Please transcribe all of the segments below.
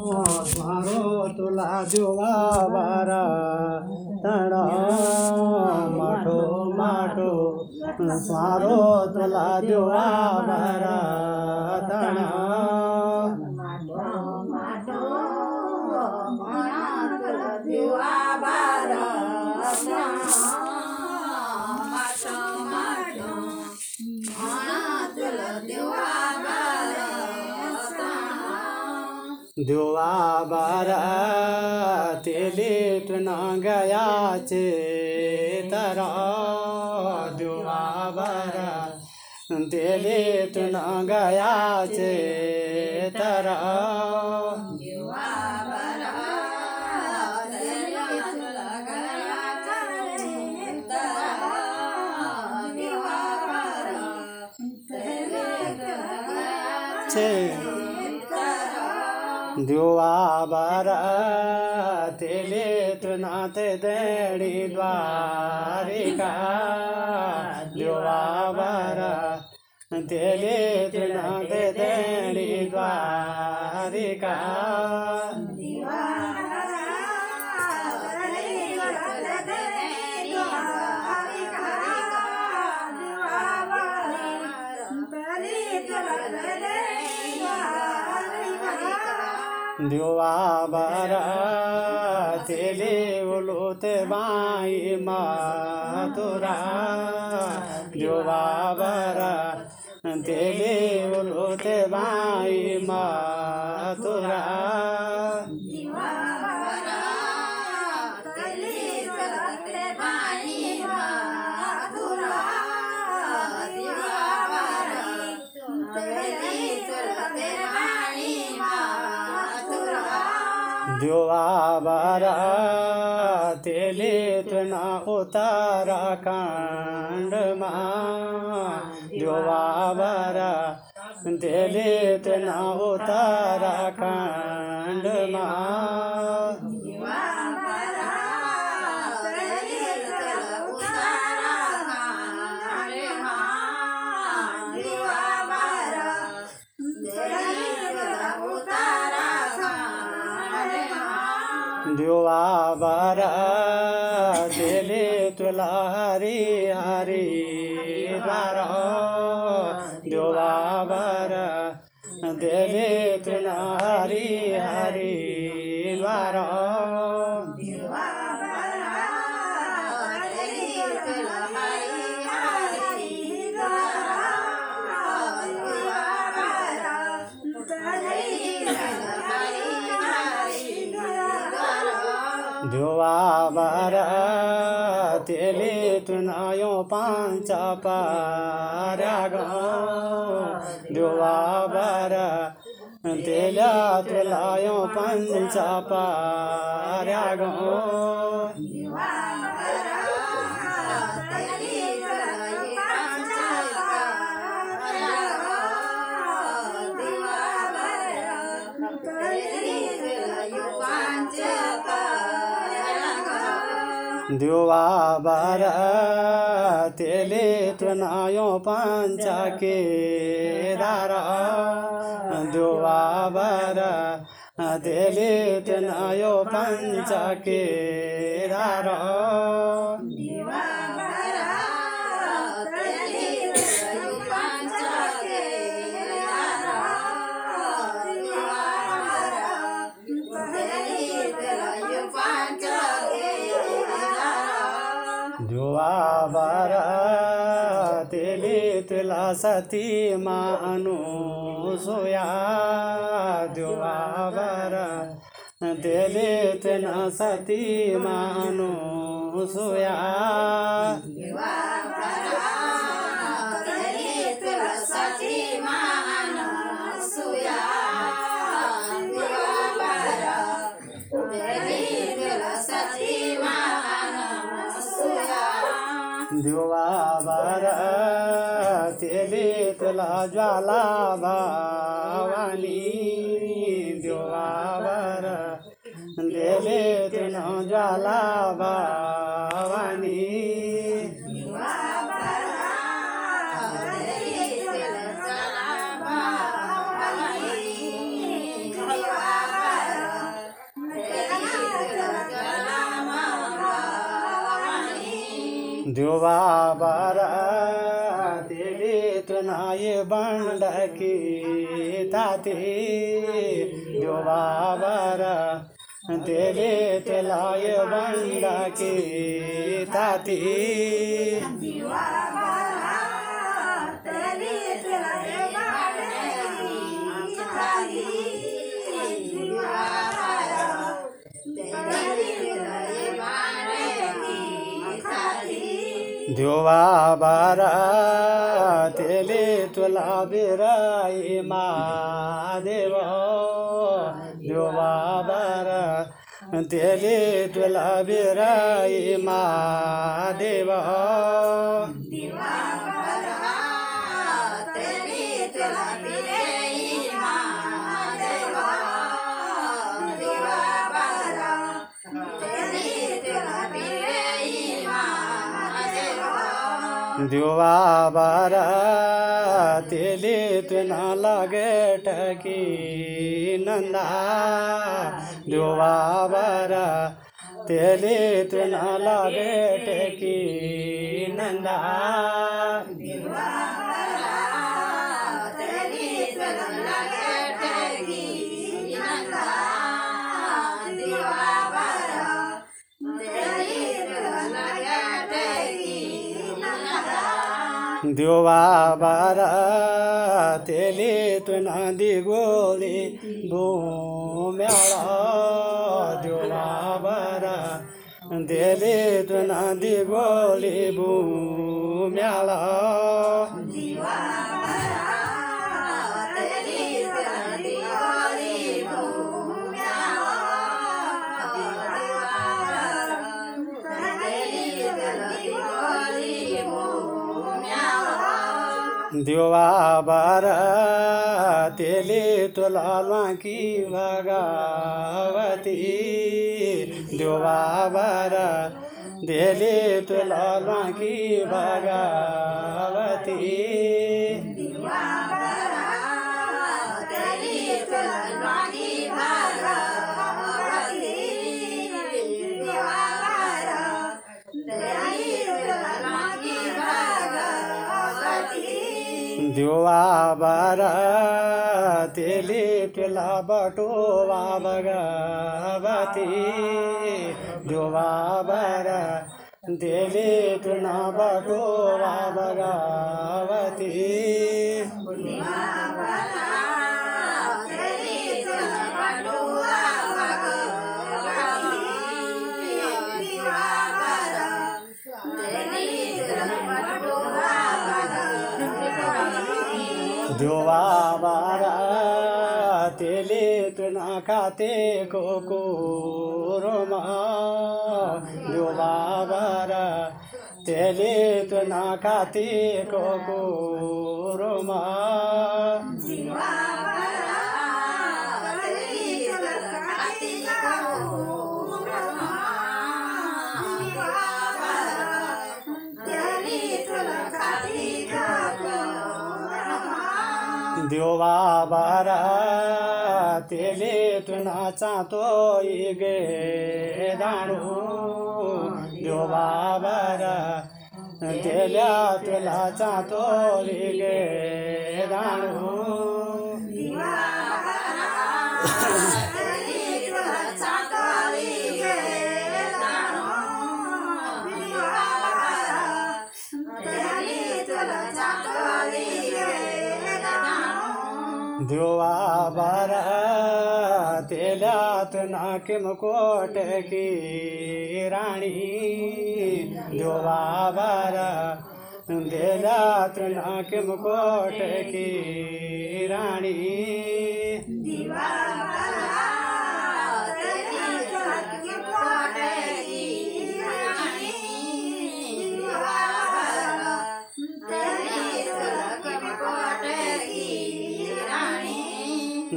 મારો તુલા જોવા વારા તણા માટો માટો સ્વારો તુલા જોવા વારા તણા દેવા બારા તેલે दुआ बारा लेट न गया चे तरा दुआ बारा लेट न गया चे तरा Yeah. द्युवाबर तिले तु नाते देणी द्वारिका द्युवाबर तिले तु नाते देणी द्वारिका दिवा बारातेले उलूते बाई मातुरा दिवा बारा तेले उलूते बाई मातुरा તના ઉત્તરાખંડમાં દેવા બારા તેલે તના ઉત્તરાખંડમાં देवा बारा तेले तुला हरी हरी बारा देवा बारा तेले तुला हरी हरी बारा पान्छ पाराग दुवा बारा। तेला तुलायो पान्छ पाराग देवा बारा तेले तुनायो पांचा के दारा देवा बारा तेले तुनायो पांचा के दारा सती मानु सोया देवा बारा। तेले तुला सती मानु सोया। देवा बारा। तेले ज्वाला भवानी दुआवर देवे तेले ज्वाला भावानी देवा बारा तेले तुनाय बंडकी ताती। देवा बारा तेले तुलाय ताती। ताते देवा बारा तेले तुला बिराई महादेव देवा बारा तेले तुला बिराई महादेव दिवा बारा तेले तुना लागे टकी नंदा. दिवा बारा तेले तुना लागे टकी नंदा. देवा बारा तेलीतून दिगोली भूम्याळा देवा बारा तेलीतून दिगोली भूम्याळा देवा तेले तुला की भगावती। देवा देले तुला की भगावती। देवा बारा तेले टेला बाटो बाबगाबाती देवा बारा तेले टुना बाटो बाबगावती। तुना खाते कोकोरमा देवा बारा तेले तुना खाते कोकोरमा देवा बारा नाचा तो गे दाणू देव बाबर दिल्या तुला चातो गे दाणू. देवा तेल्यात नाकिम कोट की राणी। देवा बारा तेल्यात नाकिम कोट की राणी।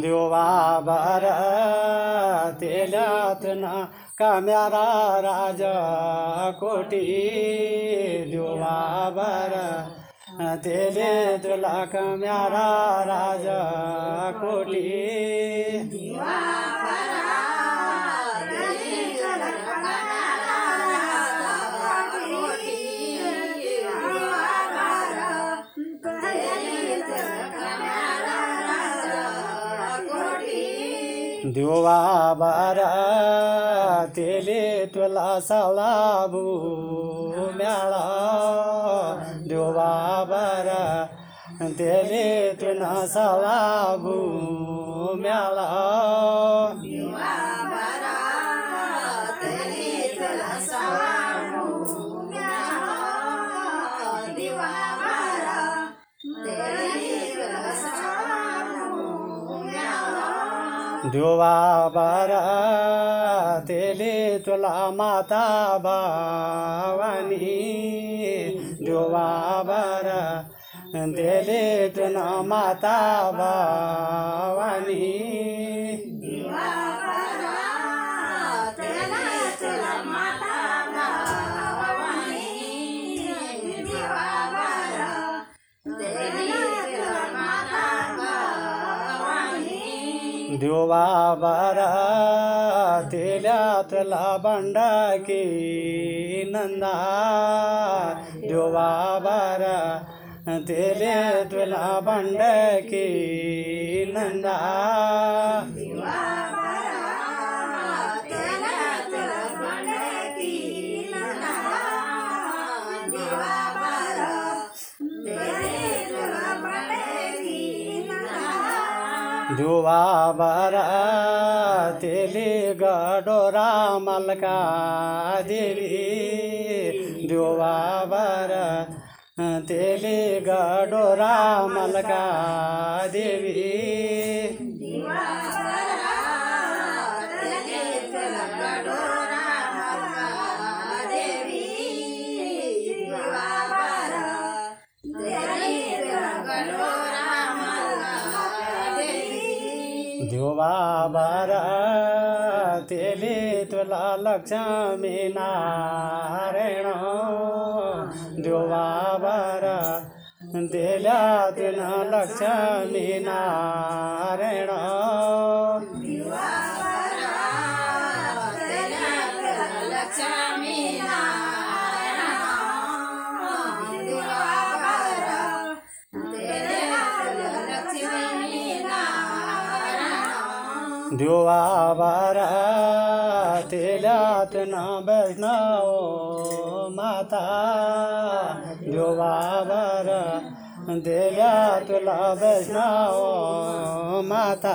देवा बारा तेल्यात ना काम्यारा राजा कोटी दुआ बारा। तेले दुला काम्यारा राजा कोटी। देवा बारा तेले टोला सलाबु म्याला देवा बारा तेले टोला सलाबु म्याला देवा बारा तेले तुला माता भावानी देवा बारा तेले तुला माता भावानी देवा बारा तेल्यातला बांडा के नंदा. देवा बारा तेल्यातला बांडा के नंदा. बाबरातेली गडोरा मलका देवी दुवा बरा तेली गडोरा मलका देवी लक्ष्मी नारायण देवा दिल्या लक्ष्मी नारायण देवा बारा तेल्यात ना माता वैष्णव माता देवा बारा तेल्यात ना बिरानो म्हणता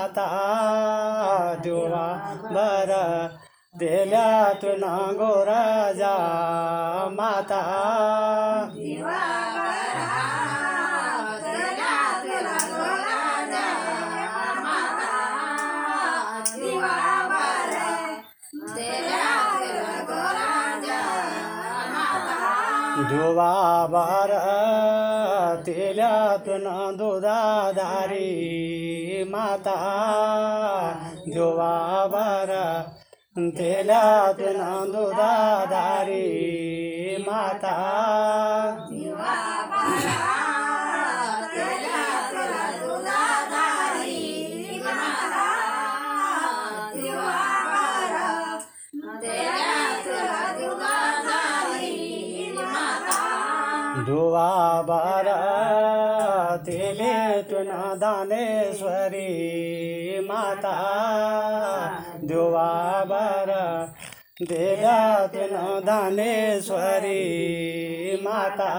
माता देवा बारा तेल्यात ना गोराजा माता। देवा बारा तेल्यात ना दुधाधारी माता देवा बारा तेल्यात ना दुधाधारी माता तुना दानेश्वरी माता। देवा बारा देल्या तुना दानेश्वरी माता।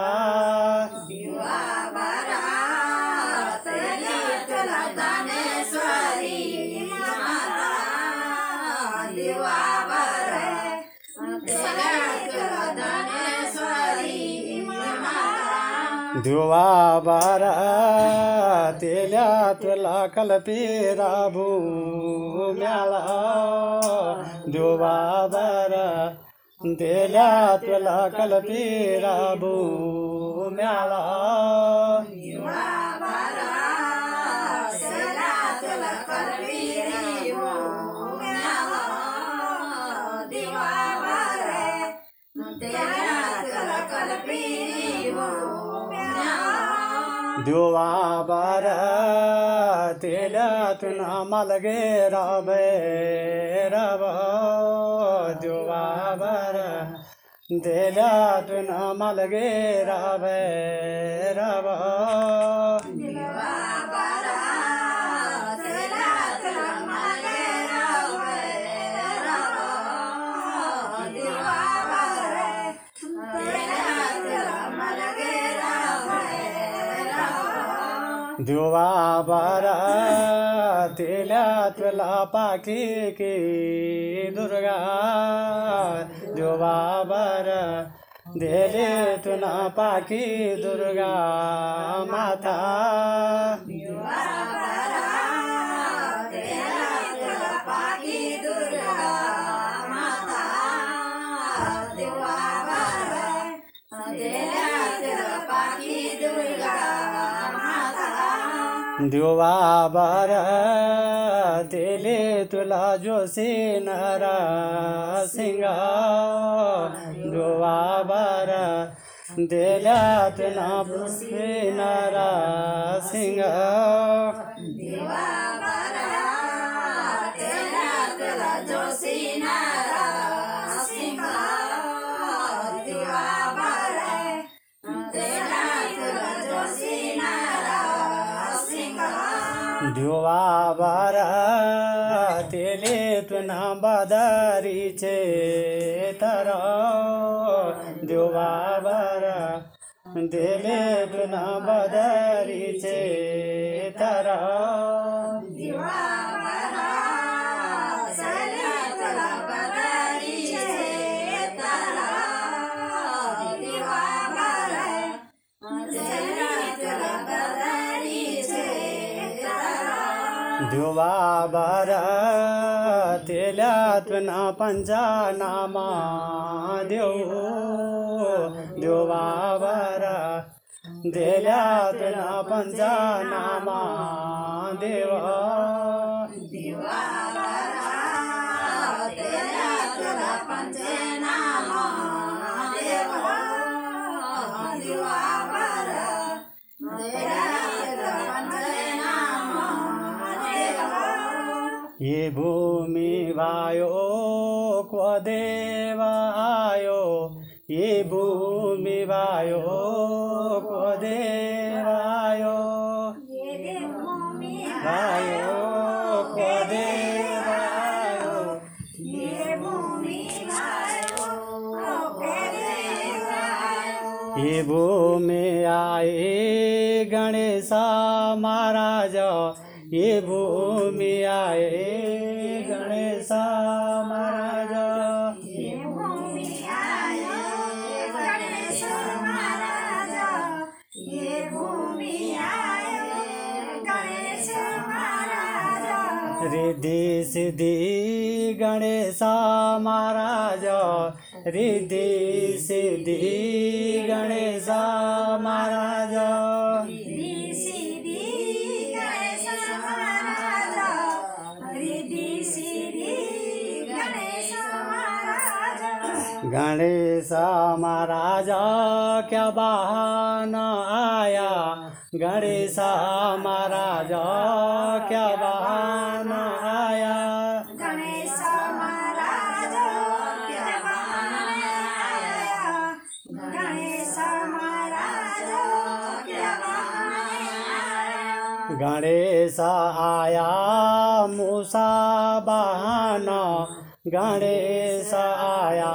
ध्रुवा बारा सातवेला कलपी राबू म्याला देव बाबर दिल्या तुला कलपी राबू म्याला दुआ बार तेल तुन मलगे रबे रब दुआ बार तेल तुन मलगे रबे रब दुवा बारा तेल्या तुला पाकी की दुर्गा. दुवा बारा देले तुना पाकी दुर्गा माता. ध्रुवा बारा तेले तुला जोशी नरा सिंगा। दुआ बार देल्या तुला जो नरा सिंग। મારા તેલે તુના બાદારી છે. તારા દેવા બારા તેલે તુના બાદારી છે. તારા ध्रुवाभर तेल्यात्मन पञ्चनामा देव ध्रुवाभर तेल्यात्मन पञ्चनामा देव नामा भूमि वायो, क्व देव आयो ये भूमि वायो, क्व देव आयो वायो क्व देव आयो ये भूमि आए गणेशा महाराज, ये भूमि आए गणेशा महाराज। रिद्धि सिद्धि गणेशा महाराज। रिद्धि सिद्धि गणेशा महाराज। गणेश महाराजा क्या बहाना आया? गणेश महाराजा क्या बहाना आया? गणेश आया गणेश आया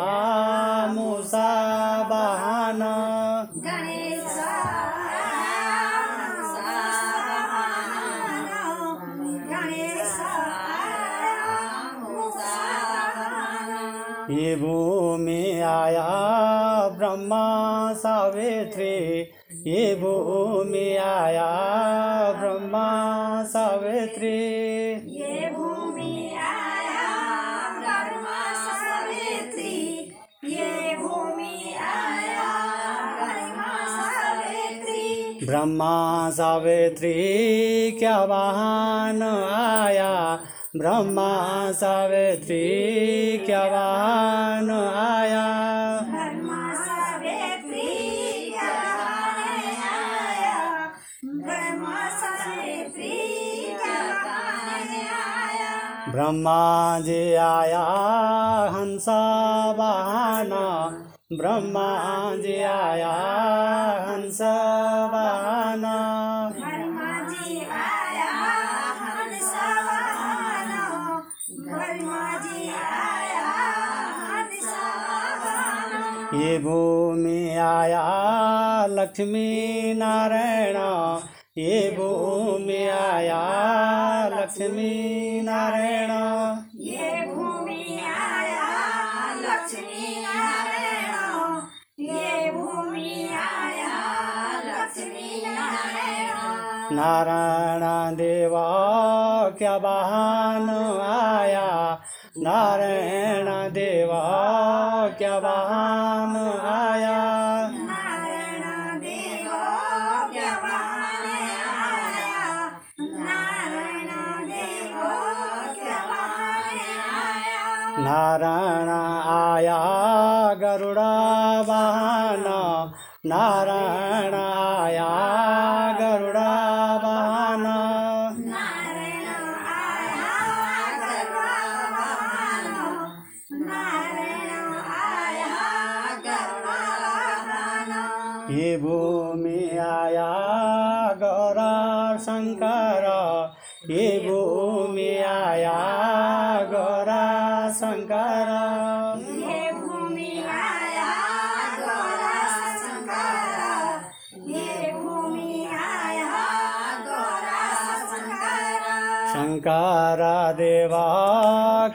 मूसा बहाना। ये भूमि आया ब्रह्मा सावित्री। ये भूमि आया ब्रह्मा सावित्री। ब्रह्मा सावित्री क्या वाहन आया? ब्रह्मा सावित्री क्या वाहन आया? ब्रह्मा जी आया हंसा बहाना। ब्रह्मा जी आया हंस बहाना। ये भूमि आया लक्ष्मी नारायण। ये भूमि आया लक्ष्मी नारायण। नारायण नारायण देवा क्या बहान आया? नारायण देवा क्या बहान आया? नारायण देव क्या बहाने आया? नारायण देव क्या बहाने आया? नारायण आया गरुड़ा बहाना। नारायण आया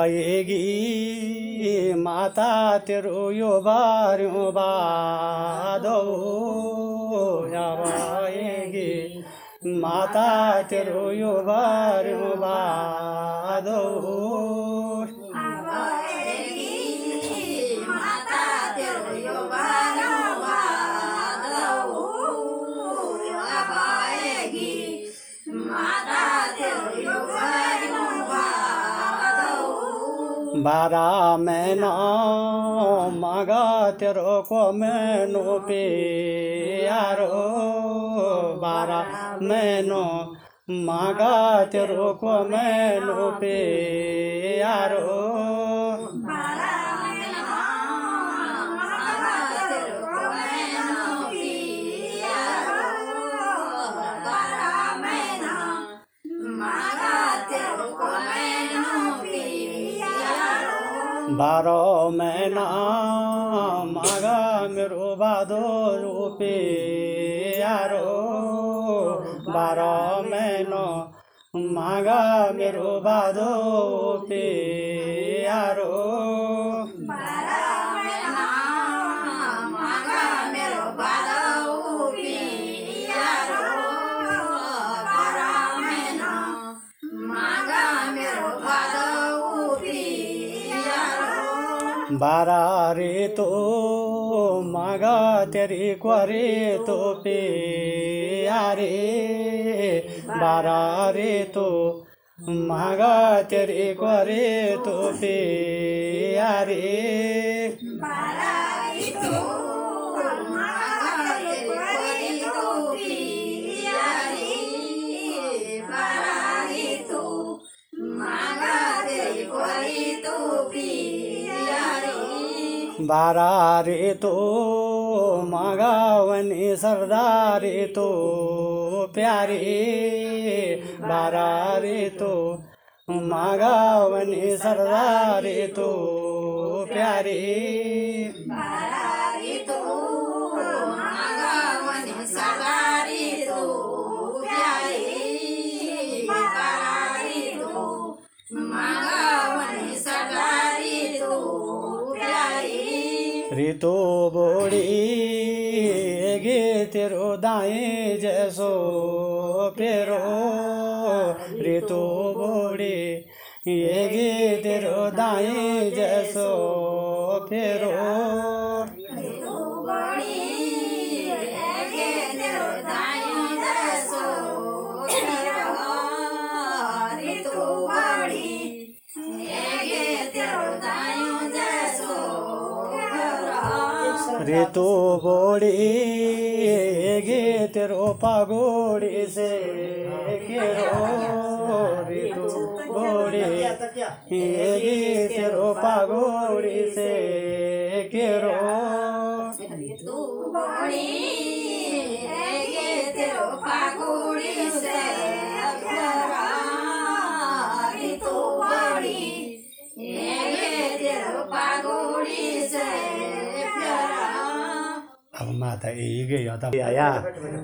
हवाएगी माता तेरो यो बार्यो बादो हवाएगी माता तेरो यो बार्यो बादो बारा मैना मगा तेरो को मैनो पे यारो बारा मैनो मगा तेरो को मैनो पे बारो मैना मागा मेरो बादो रूपे यारो। बारो मैनो मागा मेरो बादो पे यारो। बारा रे तो मागा तेरी क्वारे तो पे. आरे बारा रे तो मागा तेरी क्वारे तो पे. आरे बारा रे तो मागावनी रे तो प्यारे बारा रे तो सरदार रेतो तो प्यारे बोड़ी गे तेरो दाएं जैसो फेरो ऋतु बोड़ी ये गे तेरो दाएं जैसो फेरो फेरो तो बोड़ी गे तेरो पागोड़ी से घेरो। गे तेरो पागोड़ी से घेरो। 他一个月要到。